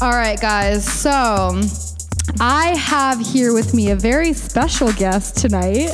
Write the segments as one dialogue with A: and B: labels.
A: All right, guys. So I have here with me a very special guest tonight.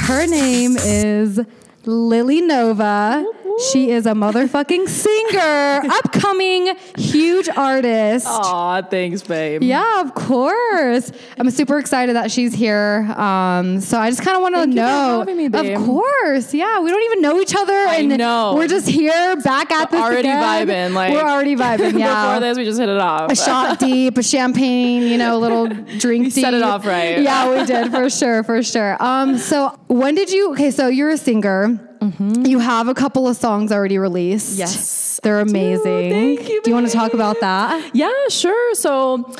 A: Her name is Lily Nova. She is a motherfucking singer, upcoming huge artist.
B: Aw, thanks, babe.
A: Yeah, of course. I'm super excited that she's here. Um, so I just kind of want to
B: Thank you for
A: know.
B: me, babe.
A: Of course, yeah. We don't even know each other,
B: I
A: and
B: know.
A: we're just here back at this
B: already
A: again.
B: vibing, like-
A: we're already vibing. Yeah.
B: Before this, we just hit it off.
A: a shot deep, a champagne, you know, a little drink
B: We
A: deep.
B: set it off right.
A: Yeah, we did for sure, for sure. Um, so when did you? Okay, so you're a singer. You have a couple of songs already released.
B: Mm-hmm. Yes,
A: they're
B: I do.
A: amazing.
B: Thank you,
A: Do you want to talk about that?
B: Yeah, sure. So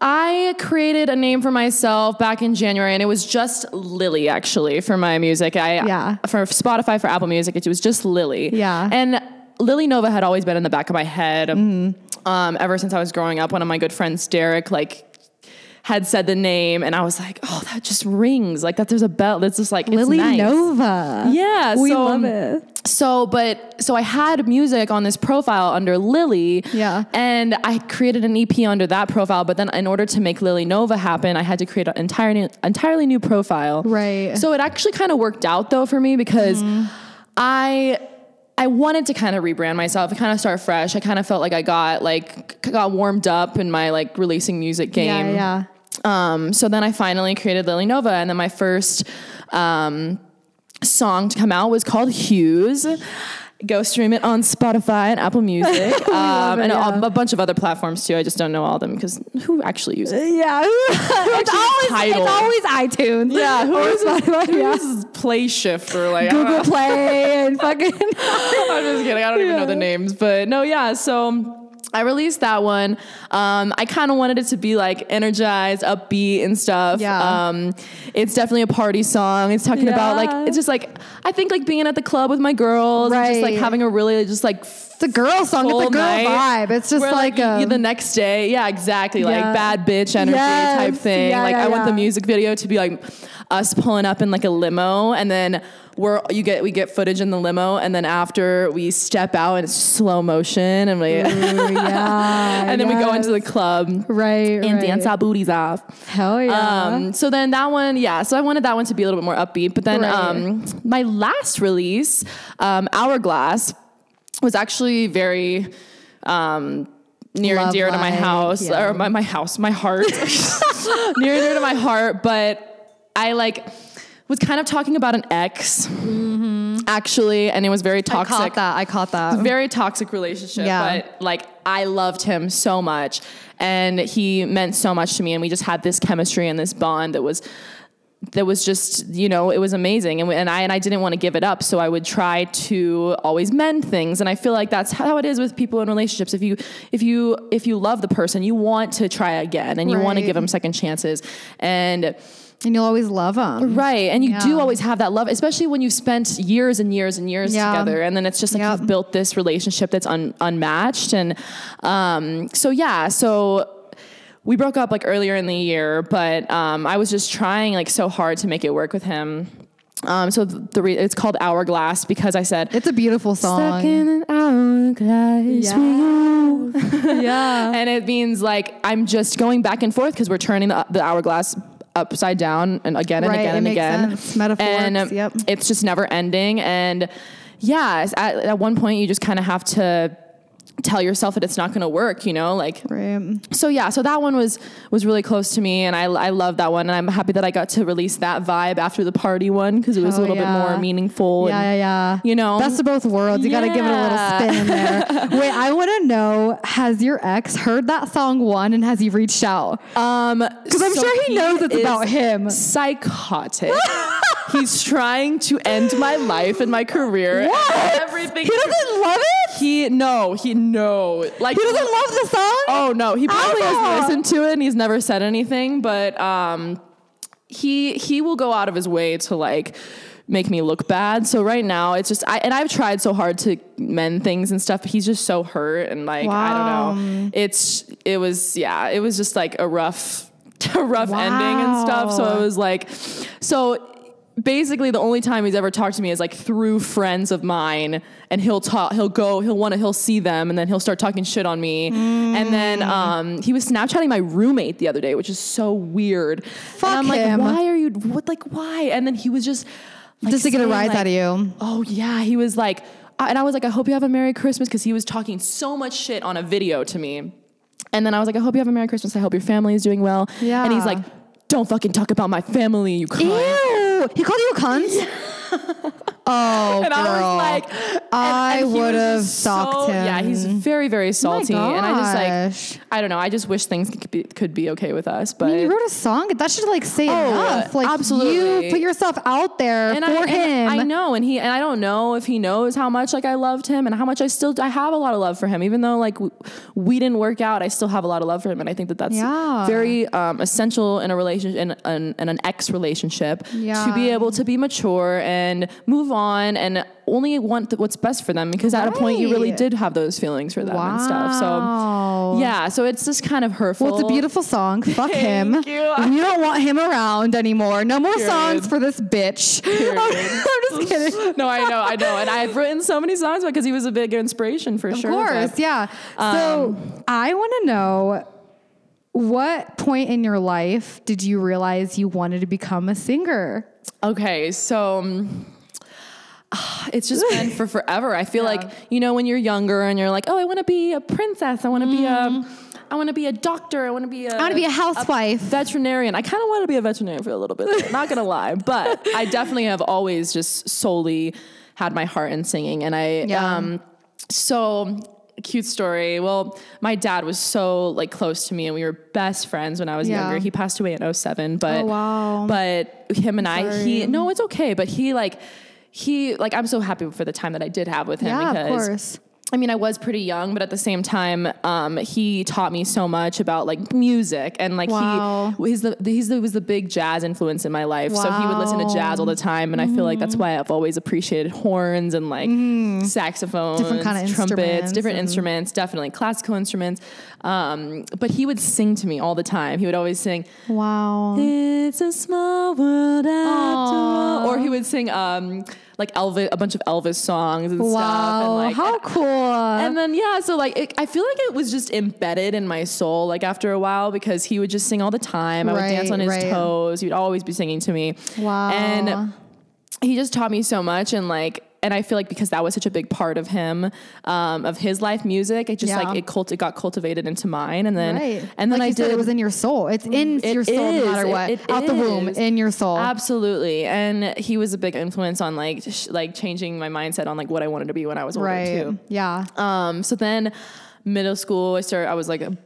B: I created a name for myself back in January, and it was just Lily actually for my music. I
A: Yeah.
B: for Spotify for Apple Music, it was just Lily.
A: Yeah.
B: and Lily Nova had always been in the back of my head
A: Mm-hmm.
B: um, ever since I was growing up. One of my good friends, Derek, like. Had said the name, and I was like, "Oh, that just rings like that." There's a bell. That's just like it's
A: Lily
B: nice.
A: Nova.
B: Yeah,
A: we
B: so,
A: love
B: um,
A: it.
B: So, but so I had music on this profile under Lily.
A: Yeah.
B: And I created an EP under that profile. But then, in order to make Lily Nova happen, I had to create an entire new, entirely new profile.
A: Right.
B: So it actually kind of worked out though for me because
A: Mm-hmm.
B: I. I wanted to kind of rebrand myself kind of start fresh. I kind of felt like I got like got warmed up in my like releasing music game.
A: Yeah, yeah.
B: Um, so then I finally created Lily Nova, and then my first um, song to come out was called Hughes. Go stream it on Spotify and Apple Music, um,
A: it,
B: and
A: yeah.
B: a, a bunch of other platforms too. I just don't know all of them because who actually uses? it?
A: Yeah, it's always it's always iTunes.
B: Yeah, who uses,
A: Spotify,
B: who
A: yeah.
B: Play Shift or like
A: Google. Play and fucking.
B: I'm just kidding. I don't even know the names, but no, yeah. So I released that one. Um, I kind of wanted it to be like energized, upbeat, and stuff.
A: Yeah.
B: Um, it's definitely a party song. It's talking about like it's just like I think like being at the club with my girls, and just like having a really just like
A: It's a girl song. It's a girl
B: night
A: vibe. It's just
B: where,
A: like,
B: y-
A: a,
B: the next day. Yeah, exactly. Like bad bitch energy
A: Yes.
B: type thing.
A: Yeah,
B: like
A: yeah,
B: I want the music video to be like us pulling up in like a limo and then we're you get we get footage in the limo and then after we step out and it's slow motion and we
A: Ooh, yeah,
B: and then we go into the club
A: right
B: and
A: right.
B: dance our booties off.
A: Hell yeah.
B: Um, so then that one, yeah. So I wanted that one to be a little bit more upbeat. But then
A: Right.
B: um, my last release, um, Hourglass, was actually very um, near and dear to my house
A: yeah.
B: or my, my house, my heart, near and dear to my heart. But I like was kind of talking about an ex, actually, and it was very
A: Mm-hmm. I
B: toxic
A: caught that. I caught that.
B: very toxic relationship
A: Yeah.
B: but like i loved him so much and he meant so much to me and we just had this chemistry and this bond that was that was just you know it was amazing and, and i and i didn't want to give it up so i would try to always mend things and i feel like that's how it is with people in relationships if you if you if you love the person you want to try again and you want to give them second chances and
A: and you'll always love them.
B: Right. And you
A: Yeah.
B: do always have that love, especially when you've spent years and years and years
A: Yeah.
B: together. And then it's just like
A: Yep.
B: you've built this relationship that's un- unmatched. And um, so, yeah. So we broke up like earlier in the year, but um, I was just trying like so hard to make it work with him. Um, so the, re- it's called Hourglass because I said,
A: It's a beautiful song.
B: Stuck in an hourglass you.
A: yeah.
B: and it means like I'm just going back and forth because we're turning the, the hourglass upside down and again and
A: Right,
B: again and
A: makes
B: again.
A: sense. Metaphors,
B: And um,
A: yep.
B: it's just never ending. And yeah, at, at one point you just kind of have to tell yourself that it's not going to work, you know, like
A: Right.
B: so yeah, so that one was was really close to me, and I I love that one, and I'm happy that I got to release that vibe after the party one because it was
A: Hell
B: a little
A: yeah.
B: bit more meaningful.
A: Yeah,
B: and,
A: yeah, yeah.
B: You know,
A: best of both worlds. You got to give it a little spin in there. Wait, I want to know: Has your ex heard that song one, and has he reached out?
B: Um,
A: Because I'm sure he knows it's about him.
B: Psychotic. He's trying to end my life and my career.
A: What?
B: Everything.
A: He doesn't love it.
B: He no. He no. Like
A: He doesn't love the song.
B: Oh no. He probably has listened to it and he's never said anything. But um, he he will go out of his way to like make me look bad. So right now it's just I and I've tried so hard to mend things and stuff. But he's just so hurt and like I don't know. It's it was yeah. It was just like a rough a rough ending and stuff. So
A: Wow.
B: it was like so basically the only time he's ever talked to me is like through friends of mine and he'll talk he'll go he'll want to he'll see them and then he'll start talking shit on me and then um he was snapchatting my roommate the other day which is so weird
A: Fuck
B: and i'm like
A: him.
B: why are you what like why and then he was just like,
A: Just to get a rise
B: like,
A: out of you.
B: oh yeah he was like I- and i was like i hope you have a merry christmas because he was talking so much shit on a video to me and then i was like i hope you have a merry christmas i hope your family is doing well
A: Yeah.
B: and he's like don't fucking talk about my family you cunt!
A: He called you a cunt? oh,
B: And
A: girl.
B: I was like, and-
A: I
B: and he was
A: would've
B: just
A: stalked
B: so-
A: him.
B: Yeah, he's very, very salty, and I just like, I don't know. I just wish things could be could be okay with us, but
A: I mean, you wrote a song. That should like say
B: Oh,
A: enough. Like
B: absolutely.
A: you put yourself out there
B: and
A: for
B: I,
A: him.
B: and I know, and he and I don't know if he knows how much like I loved him and how much I still I have a lot of love for him, even though like we didn't work out. I still have a lot of love for him, and I think that that's
A: Yeah.
B: very um, essential in a relationship in an, in an ex relationship to be able to be mature and move on and only want th- what's best for them because at a point you really did have those feelings for them and stuff. So yeah, so it's just kind of hurtful.
A: Well, it's a beautiful song. Fuck him.
B: Thank you.
A: We don't want him around anymore. No more
B: Period.
A: songs for this bitch. I'm just kidding.
B: no, I know, I know, and I've written so many songs because he was a big inspiration for
A: Of
B: sure.
A: Of course,
B: but-
A: yeah. so I want to know what point in your life did you realize you wanted to become a singer?
B: Okay, so um, it's just been for forever. I feel like you know when you're younger and you're like, oh, I want to be a princess. I want to be a, I want to be a doctor. I want to be a,
A: Mm. I want to be a housewife.
B: veterinarian. I kind of want to be a veterinarian for a little bit. though, Not gonna lie, but I definitely have always just solely had my heart in singing, and I
A: Yeah.
B: um, so cute story. Well, my dad was so like close to me, and we were best friends when I was
A: Yeah.
B: younger. He passed away in 07, but
A: Oh, wow.
B: but him and I, he no, it's okay, but he like. He like I'm so happy for the time that I did have with him
A: yeah,
B: because
A: of course.
B: I mean, I was pretty young, but at the same time, um, he taught me so much about like music and like
A: Wow.
B: he he's the he's the was the big jazz influence in my life. Wow. So he would listen to jazz all the time, and I feel like
A: Mm-hmm.
B: that's why I've always appreciated horns and like saxophones,
A: Different kinda
B: trumpets,
A: instruments
B: different instruments, definitely classical instruments. Um, but he would sing to me all the time. He would always sing.
A: Wow.
B: It's a small world after all. Or he would sing um, like Elvis, a bunch of Elvis songs and stuff. And
A: Wow.
B: like,
A: How
B: and-
A: cool.
B: and then yeah, so like it, I feel like it was just embedded in my soul. Like after a while, because he would just sing all the time. I would dance on his
A: right.
B: toes. He would always be singing to me.
A: wow.
B: And he just taught me so much, and like, and I feel like because that was such a big part of him, um, of his life music, it just
A: Yeah.
B: like it cult it got cultivated into mine, and then
A: right.
B: and then
A: like
B: I did
A: it was in your soul. It's in
B: It
A: your soul no matter what.
B: it
A: Out the womb, in your soul.
B: Absolutely, and he was a big influence on like sh- like changing my mindset on like what I wanted to be when I was older
A: right.
B: too.
A: Yeah.
B: Um, so then middle school, I started, I was like a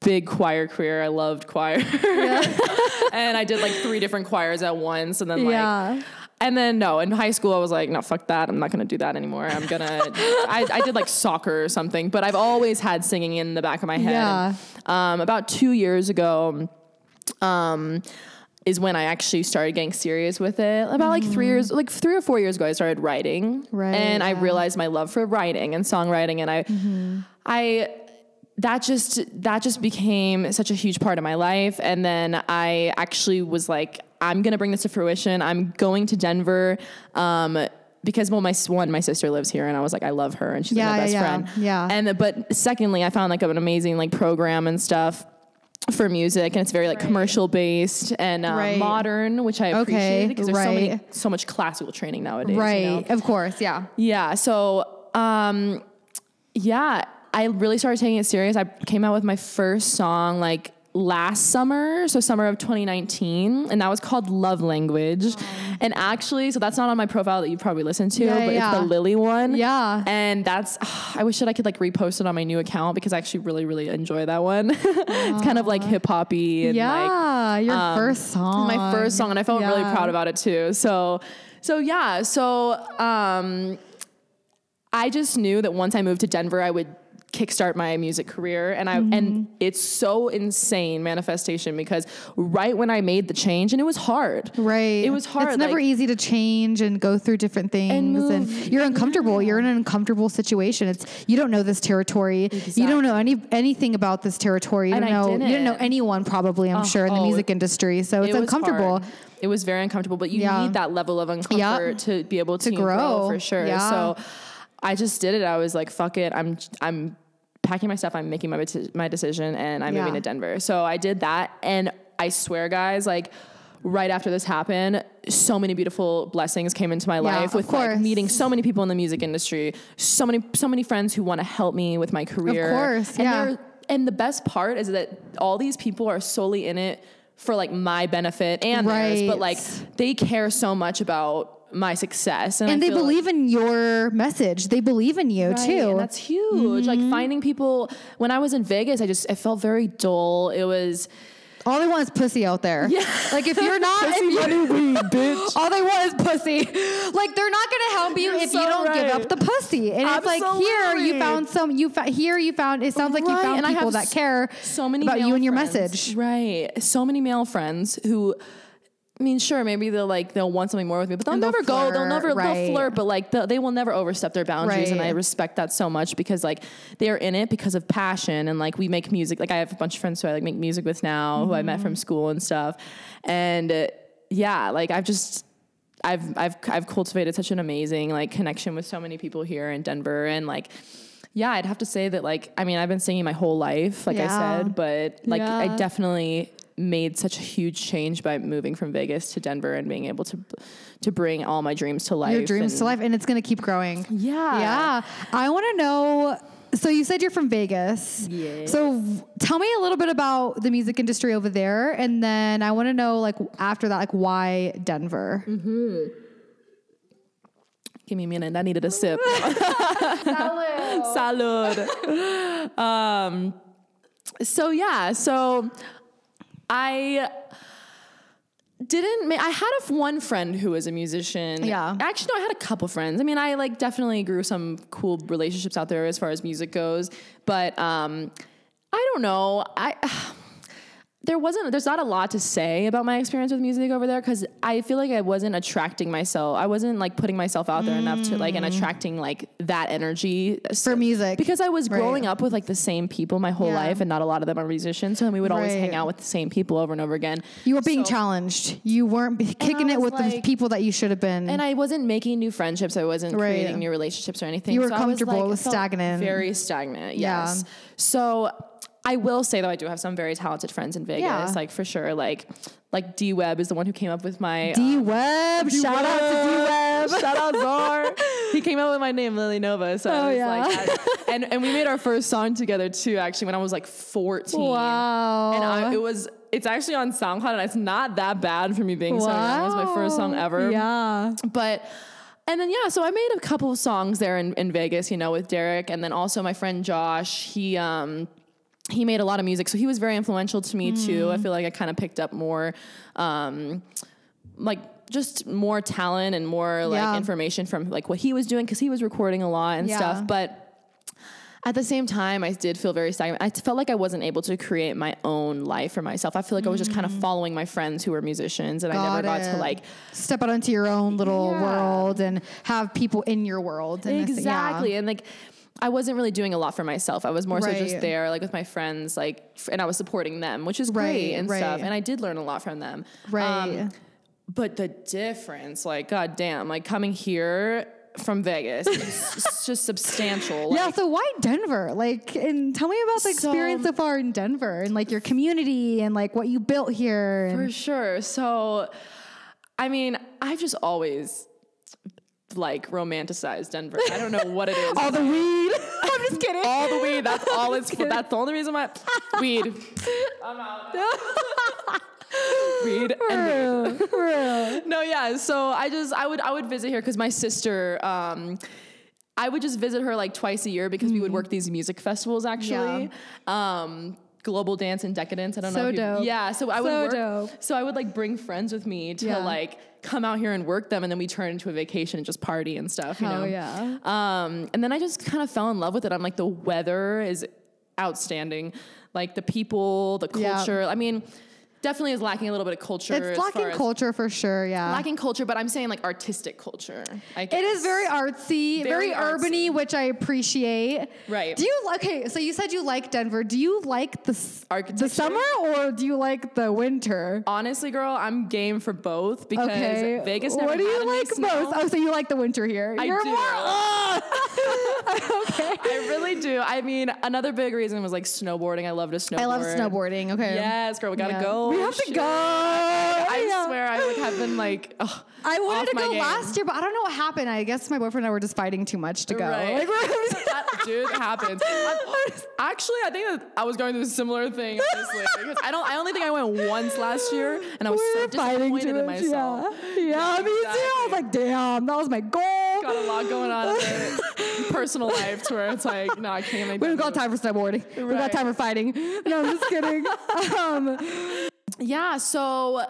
B: big choir career. I loved choir. and I did like three different choirs at once. And then like,
A: Yeah.
B: And then no, in high school, I was like, no, fuck that. I'm not going to do that anymore. I'm going to, I I did like soccer or something, but I've always had singing in the back of my head.
A: Yeah.
B: Um, about two years ago, um, is when I actually started getting serious with it. About like three years, like three or four years ago, I started writing.
A: Right,
B: and I realized my love for writing and songwriting, and I,
A: Mm-hmm.
B: I, that just that just became such a huge part of my life. And then I actually was like, I'm gonna bring this to fruition. I'm going to Denver. Um, because well, my one, my sister lives here, and I was like, I love her, and she's like
A: Yeah,
B: my
A: yeah,
B: best
A: yeah.
B: friend.
A: Yeah.
B: And but secondly, I found like an amazing like program and stuff for music, and it's very like commercial based and uh,
A: Right.
B: modern, which I
A: Okay,
B: appreciate because there's so many
A: right.
B: so much classical training nowadays.
A: right.
B: You know?
A: Of course. Yeah.
B: Yeah. So, um, yeah, I really started taking it serious. I came out with my first song like last summer, so summer of 2019, and that was called Love Language. And actually, so that's not on my profile that you probably listened to,
A: Yeah,
B: but
A: yeah.
B: it's the Lily one.
A: Yeah.
B: And that's I wish that I could like repost it on my new account because I actually really really enjoy that one. it's kind of like hip hoppy and like
A: Yeah. your
B: um,
A: first song.
B: my first song and I felt really proud about it too. So so yeah, so um I just knew that once I moved to Denver I would kickstart my music career and I
A: Mm-hmm.
B: and it's so insane manifestation because right when I made the change and it was hard.
A: Right.
B: It was hard.
A: It's never
B: like-
A: easy to change and go through different things. And,
B: move.
A: you're uncomfortable. You're in an uncomfortable situation. It's you don't know this territory. You don't know any anything about this territory. You
B: And
A: don't
B: I
A: know you don't know anyone probably, I'm sure, in the
B: oh,
A: music industry. So it's
B: It
A: uncomfortable.
B: hard. It was very uncomfortable, but you
A: Yeah.
B: need that level of uncomfort to be able to,
A: grow.
B: grow. for sure.
A: Yeah.
B: So I just did it. I was like, fuck it. I'm I'm packing my stuff. I'm making my my decision, and I'm
A: Yeah.
B: moving to Denver. So I did that, and I swear, guys, like. Right after this happened, so many beautiful blessings came into my life with like, meeting so many people in the music industry, so many so many friends who want to help me with my career.
A: Of course,
B: and
A: yeah.
B: and the best part is that all these people are solely in it for like my benefit and theirs, but like they care so much about my success, and,
A: and they
B: feel like-
A: believe in your message. They believe in you
B: Right,
A: too. Mm-hmm.
B: and that's huge. Like finding people. When I was in Vegas, I just I felt very dull. It was
A: all they want is pussy out there. Yeah. Like if you're not, pussy if you,
B: bitch.
A: all they want is pussy. Like they're not gonna help you
B: You're
A: if
B: so
A: you don't give up the pussy. And it's like here you found some. You fa- here you found. It sounds like you
B: Right,
A: found
B: and I
A: people that care
B: so many
A: about you and your
B: friends.
A: message.
B: Right. So many male friends who. I mean, sure, maybe they'll like they'll want something more with me, but they'll
A: they'll
B: never go. They'll never
A: right.
B: they'll flirt, but like they'll- they will never overstep their boundaries, and I respect that so much because like they're in it because of passion, and like we make music. Like I have a bunch of friends who I like make music with now, who I met
A: Mm-hmm.
B: from school and stuff, and uh, yeah, like I've just I've I've I've cultivated such an amazing like connection with so many people here in Denver and like yeah, I'd have to say that like I mean I've been singing my whole life like
A: Yeah.
B: I said, but like
A: Yeah.
B: I definitely made such a huge change by moving from Vegas to Denver and being able to to bring all my dreams to life.
A: Your dreams
B: and-
A: to life, and it's gonna keep growing.
B: Yeah.
A: Yeah. I want to know. So you said you're from Vegas.
B: Yeah.
A: So tell me a little bit about the music industry over there, and then I want to know, like, after that, like, why Denver?
B: Mm-hmm. Give me a minute. I needed a sip. Salud. um, so yeah, so I didn't. ma- I had a, one friend who was a musician.
A: Yeah.
B: Actually, no, I had a couple friends. I mean, I like definitely grew some cool relationships out there as far as music goes. But um, I don't know. I. there wasn't there's not a lot to say about my experience with music over there because I feel like I wasn't attracting myself. I wasn't like putting myself out there enough to like and attracting like that energy
A: Mm. For music.
B: because I was
A: Right.
B: growing up with like the same people my whole
A: Yeah.
B: life and not a lot of them are musicians. So we would always
A: Right.
B: hang out with the same people over and over again.
A: You were being
B: So-
A: challenged. You weren't kicking it with the people that you should have been.
B: And I wasn't making new friendships. I wasn't
A: Right.
B: creating new relationships or anything.
A: You were
B: So
A: comfortable. It was
B: I felt
A: stagnant.
B: Very stagnant.
A: Yeah.
B: Yes. So I will say though I do have some very talented friends in Vegas.
A: Yeah.
B: Like for sure. Like like D Web is the one who came up with my
A: D
B: um,
A: Web. Shout out to D Web.
B: Shout out Zar. he came up with my name, Lily Nova. So
A: Oh,
B: I was
A: yeah.
B: like, I- and and we made our first song together too. Actually, when I was like fourteen.
A: Wow.
B: And I, it was. It's actually on SoundCloud, and it's not that bad for me being so young. It was my first song ever.
A: Yeah.
B: But and then yeah, so I made a couple of songs there in, in Vegas, you know, with Derek, and then also my friend Josh. He um he made a lot of music, so he was very influential to me too.
A: Mm.
B: I feel like I kind of picked up more um like just more talent and more like
A: Yeah.
B: information from like what he was doing because he was recording a lot and
A: Yeah.
B: stuff. But at the same time, I did feel very stagnant. I felt like I wasn't able to create my own life for myself. I feel like I was just kind of following my friends who were musicians, and I never got to
A: Mm.
B: like
A: step out into your own little
B: Yeah.
A: world and have people in your world. And this-
B: exactly
A: yeah.
B: and like i wasn't really doing a lot for myself i was more so just there like with my friends like and i was supporting them which is
A: Right,
B: great and
A: right.
B: stuff and i did learn a lot from them Um,
A: Right.
B: but the difference like god damn like coming here from vegas is it's just substantial
A: Yeah, so why Denver? Like, and tell me about the
B: So-
A: experience so far in Denver and like your community and like what you built here.
B: For sure. So, I mean, I've just always like romanticized Denver. I don't know what it is.
A: all the weed. I'm just kidding.
B: all the weed. That's all it's for. That's the only reason why weed. I'm out. weed and weed.
A: For real.
B: No, yeah. So I just I would I would visit here because my sister. Um, I would just visit her like twice a year because we would work these music festivals actually. Um, global dance and decadence. I don't
A: So
B: know.
A: Dope.
B: Yeah. So I would
A: So
B: work,
A: dope.
B: So I would like bring friends with me to
A: Yeah.
B: like come out here and work them, and then we turn into a vacation and just party and stuff. You
A: Hell
B: know?
A: yeah.
B: Um, and then I just kind of fell in love with it. I'm like, the weather is outstanding. Like the people, the
A: Yeah.
B: culture. I mean, definitely is lacking a little bit of culture.
A: It's lacking culture for sure. Yeah.
B: Lacking culture, but I'm saying like artistic culture. I
A: It is very artsy, very,
B: Very
A: urbany, which I appreciate.
B: Right.
A: Do you okay? So you said you like Denver. Do you like the the summer or do you like the winter?
B: Honestly, girl, I'm game for both because
A: Okay.
B: Vegas never
A: what do you like
B: snow.
A: most? Oh, so you like the winter here?
B: I
A: You're
B: do.
A: More, oh. okay.
B: I really do. I mean, another big reason was like snowboarding. I love to snowboard.
A: I love snowboarding. Okay.
B: Yes, girl, we gotta
A: Yeah.
B: go.
A: We have to go.
B: I
A: Yeah.
B: swear, I would have been like, oh,
A: I wanted to go
B: game.
A: last year, but I don't know what happened. I guess my boyfriend and I were just fighting too much to go.
B: Right.
A: Like,
B: that, dude, it happens. Actually, I think that I was going through a similar thing. Honestly, because I don't. I only think I went once last year, and I was
A: we
B: so disappointed in myself.
A: Yeah, yeah, me too. I was like, damn, that was my goal.
B: Got a lot going on in my personal life to where it's like, no, I can't make.
A: We don't got time for snowboarding. We got time for fighting. No, I'm just kidding. um,
B: Yeah, so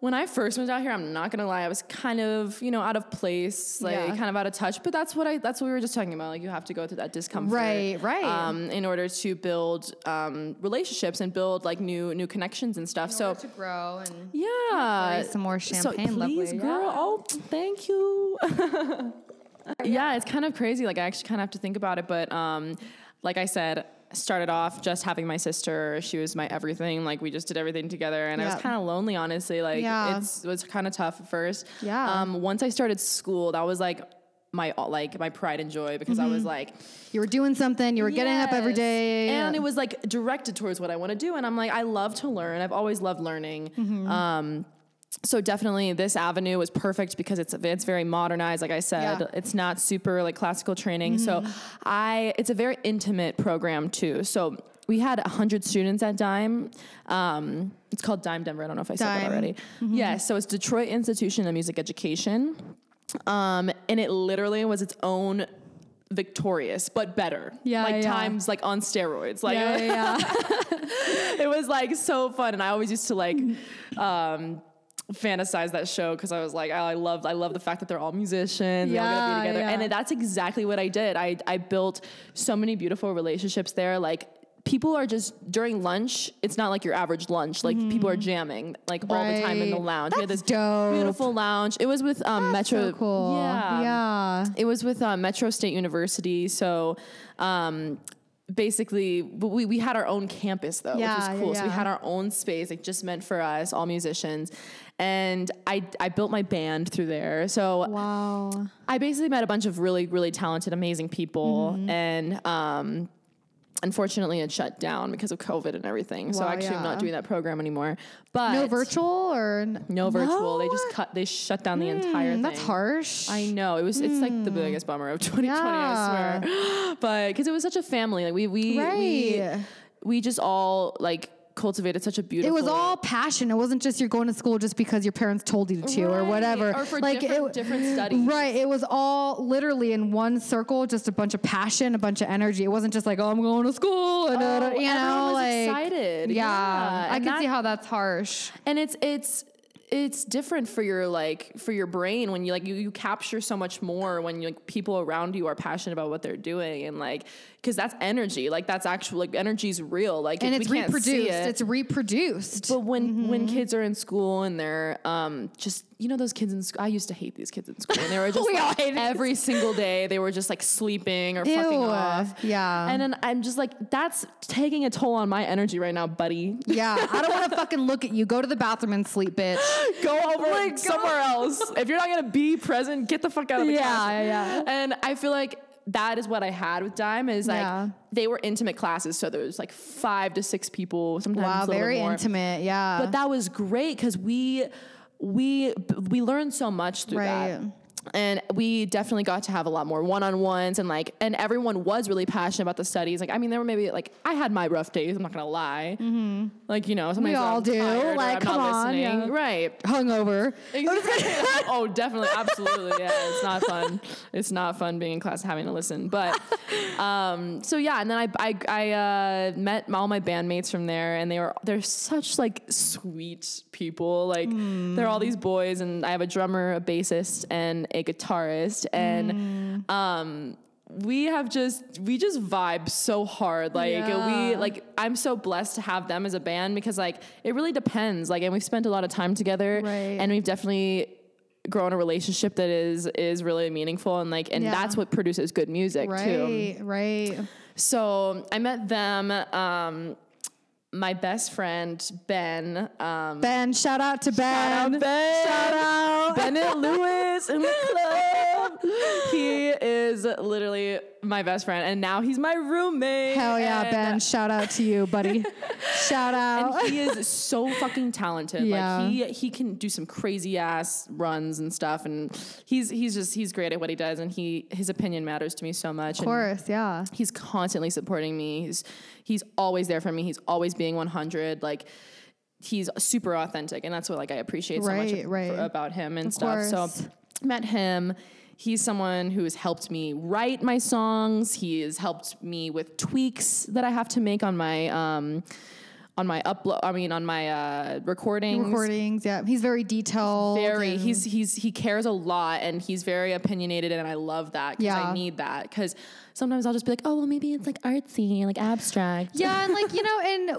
B: when I first moved out here, I'm not gonna lie, I was kind of, you know, out of place, like
A: Yeah.
B: kind of out of touch. But that's what I that's what we were just talking about. Like you have to go through that discomfort.
A: Right, right.
B: Um, in order to build um, relationships and build like new new connections and stuff. so
A: to grow and
B: yeah.
A: some more champagne,
B: So please,
A: lovely.
B: girl.
A: Yeah.
B: Oh, thank you. yeah, it's kind of crazy. Like I actually kind of have to think about it, but um, like I said, started off just having my sister. She was my everything. Like we just did everything together, and I was kind of lonely, honestly. Like
A: Yeah.
B: it's it was kind of tough at first.
A: Yeah.
B: Um, once I started school, that was like my like my pride and joy because I was like
A: you were doing something. You were getting up every day,
B: Yes.
A: day.
B: And it was like directed towards what I want to do. And I'm like, I love to learn. I've always loved learning.
A: Mm-hmm.
B: Um, so definitely this avenue was perfect because it's it's very modernized like I said.
A: Yeah. Mm-hmm.
B: it's not super like classical training. So I it's a very intimate program too. So we had 100 students at Dime. Um, it's called Dime Denver. I don't know if I said that already. Yes so it's Detroit Institution of Music Education. Um, and it literally was its own victorious but better.
A: Yeah,
B: like
A: yeah.
B: times like on steroids. Like
A: yeah, yeah, yeah.
B: it was like so fun. And i always used to like um fantasize that show because i was like i love i love the fact that they're all musicians they're all gonna be together
A: yeah.
B: and that's exactly what i did i i built so many beautiful relationships there like people are just during lunch it's not like your average lunch like people are jamming like all the time in the
A: Right.
B: lounge we had
A: That's
B: this
A: dope.
B: beautiful lounge it was with um metro
A: so cool.
B: yeah
A: Yeah.
B: it was with uh, Metro State University. So um, basically, but we, we had our own campus though,
A: Yeah,
B: which was cool.
A: yeah,
B: So we had our own space, like just meant for us, all musicians. And I, I built my band through there. So
A: Wow.
B: I basically met a bunch of really, really talented, amazing people.
A: Mm-hmm.
B: And um, unfortunately, it shut down because of COVID and everything. So
A: Wow,
B: actually, I'm not doing that program anymore. But
A: No virtual or n-
B: no virtual. They just cut, they shut down the entire thing.
A: Mm, That's harsh.
B: I know it was. It's like the biggest bummer of 2020. I swear, but because it was such a family, like we we
A: Right.
B: we we just all like cultivated such a beautiful.
A: It was all passion. It wasn't just you're going to school just because your parents told you to or whatever.
B: Or for different- different studies.
A: Right. It was all literally in one circle, just a bunch of passion, a bunch of energy. It wasn't just like, oh, I'm going to school. And,
B: Oh,
A: you know,
B: everyone was
A: like
B: excited.
A: Yeah,
B: Yeah.
A: I can
B: that-
A: see how that's harsh.
B: and it's it's it's different for your like for your brain when you like you, you capture so much more when you like people around you are passionate about what they're doing and like because that's energy like that's actual like energy's real like
A: And
B: if
A: it's
B: we can't see
A: reproduced.
B: it-
A: It's reproduced.
B: But when
A: Mm-hmm.
B: when kids are in school and they're um just you know those kids in school I used to hate these kids in school and they were just
A: We
B: like, every single day they were just like sleeping or
A: Ew.
B: fucking off.
A: Yeah.
B: And then I'm just like that's taking a toll on my energy right now, buddy.
A: yeah, I don't want to fucking look at you. Go to the bathroom and sleep, bitch.
B: Go over oh
A: Like, go-
B: somewhere else. If you're not gonna be present, get the fuck out of the
A: Yeah,
B: class.
A: yeah, yeah.
B: And I feel like that is what I had with Dime is like
A: Yeah.
B: they were intimate classes, so there was like five to six people, sometimes
A: Wow,
B: a
A: very
B: more.
A: intimate. Yeah.
B: but that was great because we we we learned so much through
A: Right.
B: that and we definitely got to have a lot more one-on-ones and like and everyone was really passionate about the studies like i mean there were maybe like i had my rough days i'm not gonna lie like you know sometimes
A: all
B: I'm
A: do. Like, come on, yeah.
B: right
A: Hungover.
B: oh, definitely, absolutely. Yeah, it's not fun. It's not fun being in class having to listen. But um, so yeah, and then I I, I uh, met all my bandmates from there, and they were they're such like sweet people. Like they're all these boys, and I have a drummer, a bassist, and a guitarist, and um we have just we just vibe so hard like
A: Yeah.
B: we like i'm so blessed to have them as a band because like it really depends like and we've spent a lot of time together
A: Right.
B: and we've definitely grown a relationship that is is really meaningful and like and
A: Yeah.
B: that's what produces good music too
A: Right, right.
B: so i met them um my best friend ben um
A: Ben, shout out to Ben.
B: Shout out Ben.
A: Shout out.
B: Bennett Lewis in the club. He is literally my best friend, and now he's my roommate.
A: Hell yeah,
B: And-
A: Ben. Shout out to you, buddy. shout out.
B: And he is so fucking talented.
A: Yeah.
B: Like he he can do some crazy ass runs and stuff, and he's he's just he's great at what he does, and he his opinion matters to me so much.
A: of course, yeah.
B: he's constantly supporting me. He's he's always there for me. He's always being 100. Like he's super authentic, and that's what like I appreciate so much
A: Right,
B: ab-
A: right.
B: about him and
A: Of
B: stuff.
A: course.
B: So met him. He's someone who has helped me write my songs. He has helped me with tweaks that I have to make on my um on my upload. I mean on my uh recordings.
A: Recordings, yeah. He's very detailed.
B: Very. He's he's he cares a lot and he's very opinionated and I love that because
A: Yeah.
B: I need that because sometimes I'll just be like, oh well, maybe it's like artsy, like abstract.
A: Yeah, and like you know, and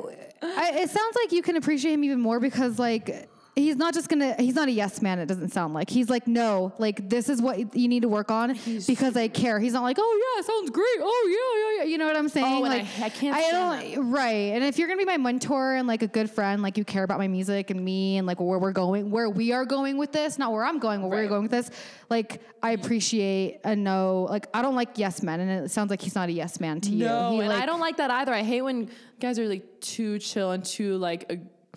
A: I, it sounds like you can appreciate him even more because like he's not just gonna he's not a yes man. It doesn't sound like he's like no, like this is what you need to work on because I care. He's not like oh yeah, sounds great. Oh yeah, yeah, yeah. You know what I'm saying?
B: Oh,
A: like
B: I- I can't
A: I don't right. And if you're gonna be my mentor and like a good friend, like you care about my music and me and like where we're going, where we are going with this, not where I'm going, where we're going with this. Like I appreciate a no. Like I don't like yes men, and it sounds like he's not a yes man to you.
B: No,
A: He,
B: and
A: like-
B: I don't like that either. I hate when guys are like too chill and too like.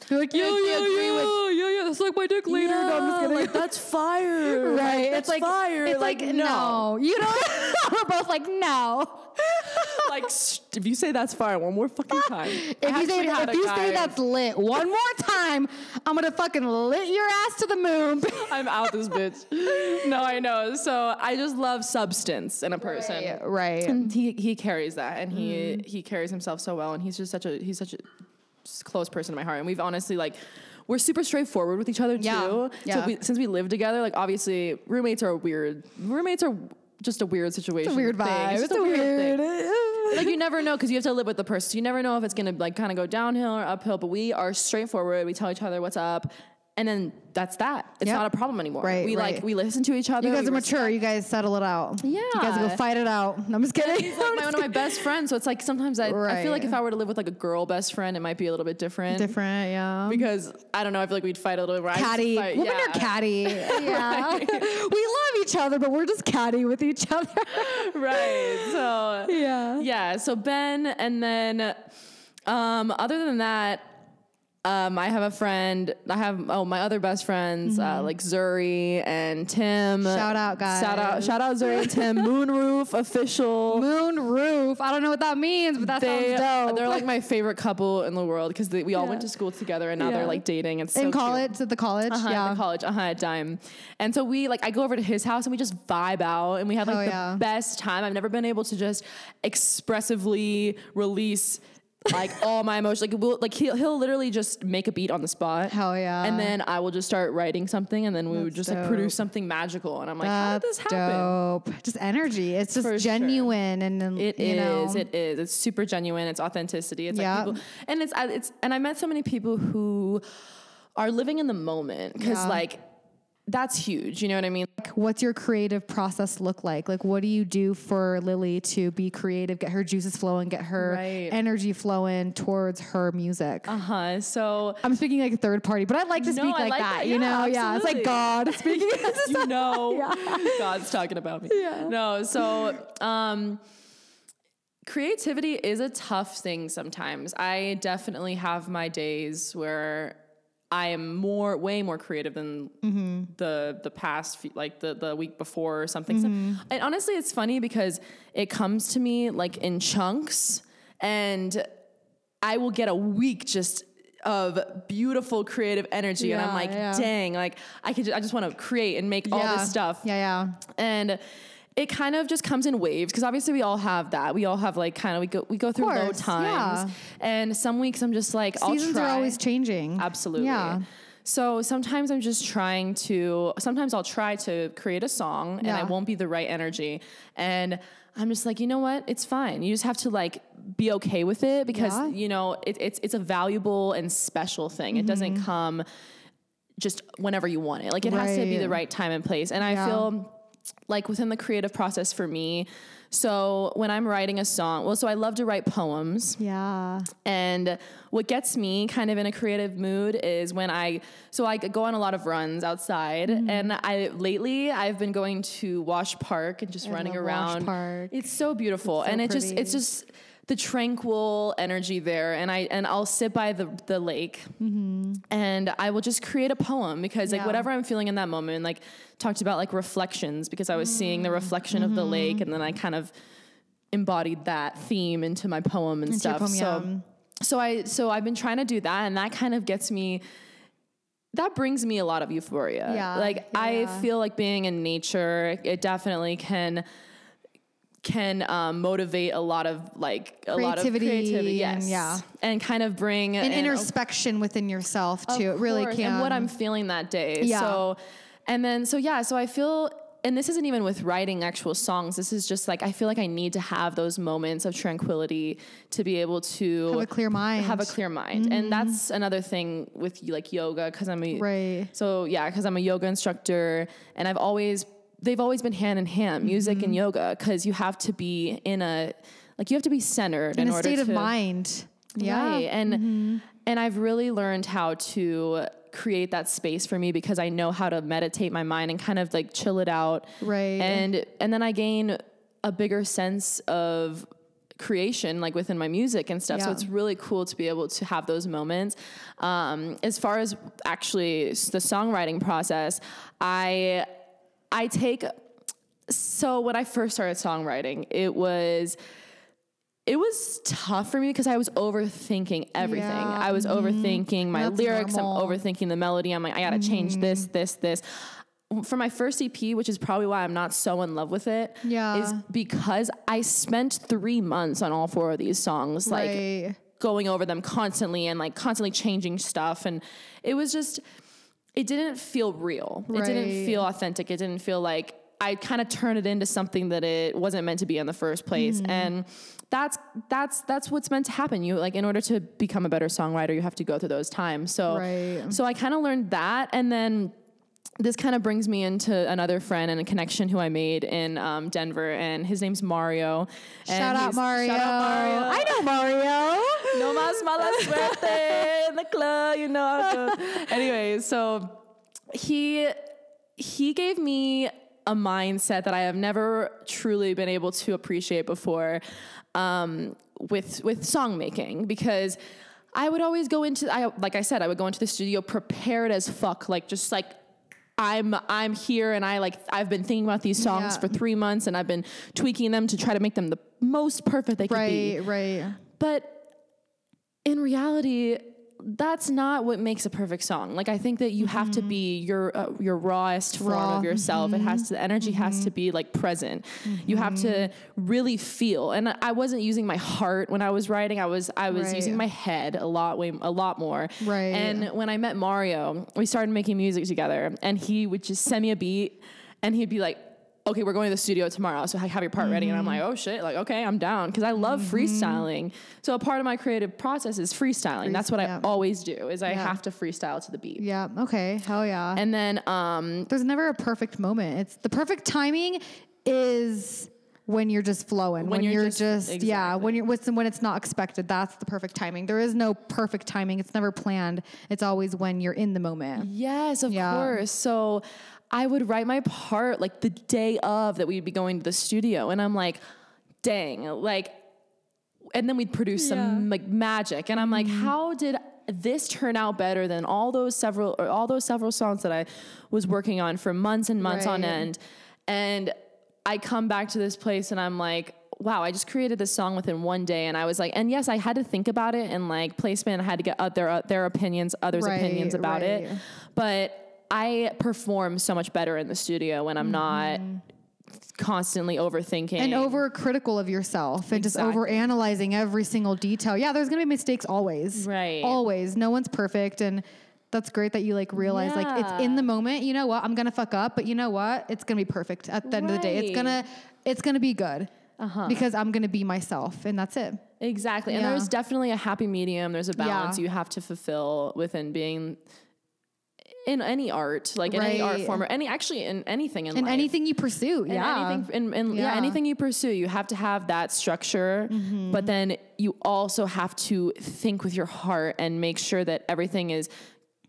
A: You're like, yeah,
B: Like,
A: yeah,
B: agree
A: yeah,
B: with-
A: yeah, yeah. That's like my dick later. no, I'm just kidding.
B: like that's fire,
A: right.
B: That's
A: it's like
B: fire.
A: It's like, no. You know, we're both like no.
B: like st- if you say that's fire one more fucking time.
A: If you say if you say that's lit one more time, I'm gonna fucking lit your ass to the moon.
B: I'm out this bitch. No, I know. So I just love substance in a person.
A: right. right.
B: And he he carries that, and he mm-hmm. he carries himself so well, and he's just such a he's such a close person to my heart. And we've honestly like we're super straightforward with each other too.
A: Yeah, yeah.
B: So we, since we live together, like obviously roommates are weird. Roommates are just a weird situation.
A: It's a weird
B: thing.
A: vibe.
B: It's
A: It's, a weird.
B: thing. like you never know because you have to live with the person. You never know if it's gonna like kind of go downhill or uphill. But we are straightforward. We tell each other what's up, and then that's that. It's
A: Yep.
B: not a problem anymore.
A: Right,
B: We
A: right.
B: like we listen to each other.
A: you guys
B: we
A: are mature. You guys settle it out.
B: Yeah.
A: You guys go fight it out. No, I'm just kidding.
B: He's like my, one of my best friends. So it's like sometimes I, I feel
A: Right.
B: like if I were to live with like a girl best friend, it might be a little bit different.
A: Different, yeah.
B: Because I don't know, I feel like we'd fight a little bit.
A: Catty. Women
B: yeah.
A: are catty. Yeah. we love each other, but we're just catty with each other.
B: right. So
A: yeah.
B: yeah. So Ben, and then um, other than that, um, I have a friend. I have oh my other best friends uh, like Zuri and Tim.
A: Mm-hmm. Shout out, guys.
B: Shout out! Shout out Zuri and Tim. Moonroof official.
A: Moonroof. I don't know what that means, but that
B: They,
A: sounds dope.
B: they're like my favorite couple in the world because we all
A: Yeah.
B: went to school together and now
A: Yeah.
B: they're like dating. It's so
A: in
B: cute.
A: college, at the college.
B: Uh-huh,
A: yeah.
B: the college, uh-huh, at Dime. And so we like I go over to his house and we just vibe out and we have like the
A: yeah.
B: best time. I've never been able to just expressively release like all my emotions. Like we'll like he'll he'll literally just make a beat on the spot.
A: Hell yeah.
B: And then I will just start writing something and then we would
A: That's
B: just like produce something magical. And I'm like, how did this happen?
A: dope. Just energy. It's just
B: For sure.
A: genuine and then
B: It is.
A: know.
B: It is. It's super genuine. It's authenticity. It's
A: Yeah.
B: like people, and it's I- it's and I met so many people who are living in the moment because
A: Yeah.
B: like that's huge. You know what I mean?
A: Like, what's your creative process look like? Like, what do you do for Lily to be creative, get her juices flowing, get her
B: Right.
A: energy flowing towards her music?
B: Uh huh. So
A: I'm speaking like a third party, but I like to
B: No,
A: speak
B: I
A: like,
B: like
A: that,
B: that.
A: You
B: Yeah,
A: know, yeah, it's like. God speaking.
B: you know
A: Yeah.
B: God's talking about me.
A: Yeah.
B: No, so um creativity is a tough thing sometimes. I definitely have my days where I am more, way more creative than mm-hmm. the the past, like the the week before or something. So- mm-hmm. and honestly, it's funny because it comes to me like in chunks, and I will get a week just of beautiful creative energy, and I'm like,
A: yeah.
B: dang, like I could, I just want to create and make all this stuff
A: Yeah, yeah.
B: and it kind of just comes in waves because obviously we all have that. We all have like kind of we go we go through low times, and some weeks I'm just like
A: Seasons are always changing.
B: Absolutely.
A: Yeah.
B: So sometimes I'm just trying to, sometimes I'll try to create a song and
A: Yeah.
B: I won't be the right energy. And I'm just like, you know what? It's fine. You just have to like be okay with it because,
A: Yeah.
B: you know, it, it's, it's a valuable and special thing. It doesn't
A: Mm-hmm.
B: come just whenever you want it. Like it has to be the right time and place. And I
A: Yeah.
B: feel like within the creative process for me, so when I'm writing a song, well, so I love to write poems.
A: Yeah.
B: And what gets me kind of in a creative mood is when I so I go on a lot of runs outside
A: Mm-hmm.
B: and I lately I've been going to Wash Park and just
A: I
B: running around.
A: Park.
B: It's so beautiful.
A: It's so
B: and it just it's just the tranquil energy there and I and I'll sit by the the lake and I will just create a poem because like
A: Mm-hmm. Yeah.
B: whatever I'm feeling in that moment like talked about like reflections because I was seeing the reflection of the
A: Mm-hmm.
B: lake and then I kind of embodied that theme into my poem and
A: Into
B: stuff.
A: poem,
B: so
A: yeah.
B: so I so I've been trying to do that and that kind of gets me that brings me a lot of euphoria.
A: Yeah,
B: Like
A: yeah,
B: I feel like being in nature, it definitely can can um, motivate a lot of like a lot of
A: Creativity
B: creativity,
A: and-
B: yes,
A: yeah.
B: and kind of bring
A: An
B: in-
A: introspection within yourself
B: of
A: too. It really
B: course,
A: can.
B: And what I'm feeling that day.
A: Yeah.
B: So, and then, so yeah, so I feel, and this isn't even with writing actual songs. This is just like, I feel like I need to have those moments of tranquility to be able to
A: Have a clear mind.
B: Have a clear mind. And that's another thing with like yoga. Cause I'm a,
A: Right.
B: so yeah, cause I'm a yoga instructor and I've always, they've always been hand in hand, music and yoga. Cause you have to be in a, like you have to be centered in,
A: in a state of
B: to-
A: mind. Yeah. Mm-hmm.
B: And and I've really learned how to create that space for me because I know how to meditate my mind and kind of like chill it out.
A: Right.
B: And and then I gain a bigger sense of creation like within my music and stuff so it's really cool to be able to have those moments um, as far as actually the songwriting process i i take so when i first started songwriting it was it was tough for me because I was overthinking everything.
A: Yeah. Mm-hmm.
B: I was overthinking my
A: That's
B: lyrics.
A: normal. Mm-hmm.
B: I'm overthinking the melody. I'm like, I gotta change this, this, this. For my first EP, which is probably why I'm not so in love with it,
A: Yeah.
B: is because I spent three months on all four of these songs, like
A: Right.
B: going over them constantly and like constantly changing stuff. And it was just, it didn't feel real. It didn't feel authentic. It didn't feel like I kind of turned it into something that it wasn't meant to be in the first place.
A: Mm-hmm.
B: And that's that's that's what's meant to happen. You like in order to become a better songwriter, you have to go through those times. So
A: Right.
B: so I kind of learned that and then this kind of brings me into another friend and a connection who I made in um, Denver, and his name's Mario.
A: Shout out Mario.
B: Shout out Mario.
A: I know Mario.
B: no más mala suerte in the club, you know. how it goes. anyway, so he he gave me a mindset that I have never truly been able to appreciate before um, with with song making because I would always go into I like I said I would go into the studio prepared as fuck like just like I'm I'm here and I like I've been thinking about these songs
A: Yeah.
B: for 3 months and I've been tweaking them to try to make them the most perfect they could be.
A: Right, right.
B: But in reality, that's not what makes a perfect song. Like I think that you have to mm-hmm. be your uh, your rawest form
A: Raw.
B: of yourself. It has mm-hmm. to the energy has to mm-hmm. be like present. You have to really feel. And I wasn't using my heart when I was writing. I was I was
A: Right.
B: using my head a lot way a lot more.
A: Right.
B: And when I met Mario, we started making music together and he would just send me a beat and he'd be like okay, we're going to the studio tomorrow, so have your part ready. And I'm like, oh shit, like, okay, I'm down. Cause I love freestyling. So a part of my creative process is freestyling. That's what
A: yeah.
B: I always do is I
A: Yeah.
B: have to freestyle to the beat.
A: Yeah. Okay. Hell yeah.
B: And then, um,
A: There's never a perfect moment. It's the perfect timing is when you're just flowing. When,
B: you're
A: you're,
B: just-
A: just, yeah. When you're with when it's not expected. That's the perfect timing. There is no perfect timing. It's never planned. It's always when you're in the moment.
B: yes, of
A: Yeah.
B: course. So I would write my part like the day of that we'd be going to the studio. And I'm like, dang, like, and then we'd produce some like magic. And I'm like, how did this turn out better than all those several or all those several songs that I was working on for months and months on
A: Right.
B: end. And I come back to this place and I'm like, wow, I just created this song within one day. And I was like, and yes, I had to think about it and like placement, I had to get uh, their, their opinions, others'
A: Right,
B: opinions about it. But I perform so much better in the studio when I'm not constantly overthinking.
A: Mm-hmm. and over critical of yourself and just
B: Exactly.
A: over analyzing every single detail. Yeah, there's gonna be mistakes always.
B: Right.
A: Always. No one's perfect. And that's great that you like realize like it's in the moment, you know what, I'm gonna fuck up, but you know what? It's gonna be perfect at the end of the day. It's gonna it's gonna be good.
B: Uh-huh.
A: Because I'm gonna be myself and that's it.
B: Exactly. And
A: Yeah.
B: there's definitely a happy medium. There's a balance
A: Yeah.
B: you have to fulfill within being in any art, like in any art
A: Right.
B: form or any actually in anything in, life.
A: In
B: life.
A: anything you pursue. Yeah.
B: anything in, in yeah.
A: Yeah.
B: anything you pursue, you have to have that structure,
A: Mm-hmm.
B: but then you also have to think with your heart and make sure that everything is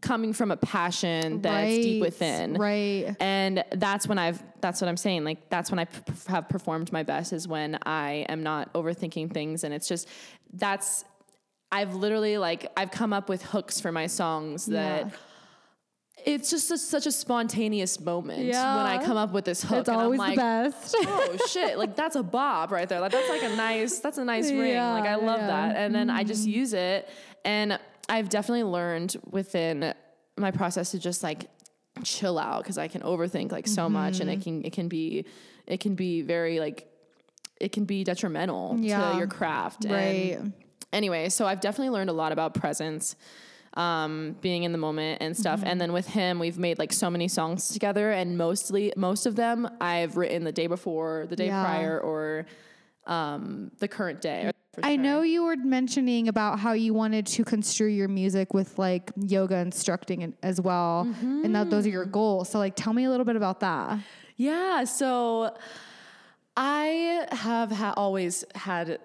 B: coming from a passion that's deep
A: Right,
B: within.
A: right.
B: And that's when I've that's what I'm saying. Like that's when I p- p- have performed my best is when I am not overthinking things and it's just that's I've literally like I've come up with hooks for my songs that
A: Yeah.
B: It's just a, such a spontaneous moment
A: Yeah.
B: when I come up with this hook.
A: It's
B: and I'm
A: always
B: like,
A: the best.
B: oh shit, like that's a bob right there. Like that's like a nice, that's a nice ring.
A: Yeah,
B: Like I love
A: yeah.
B: that. And then I just use it. And I've definitely learned within my process to just like chill out because I can overthink like so much and
A: Mm-hmm.
B: it can it can be it can be very like it can be detrimental to your craft.
A: Right.
B: And anyway, so I've definitely learned a lot about presence, um, being in the moment and stuff.
A: Mm-hmm.
B: And then with him, we've made like so many songs together, and mostly most of them I've written the day before, the day
A: Yeah.
B: prior, or um, the current day.
A: I
B: sure.
A: know you were mentioning about how you wanted to construe your music with like yoga instructing as well, and that those are your goals. So, like, tell me a little bit about that.
B: Yeah. So I have ha- always had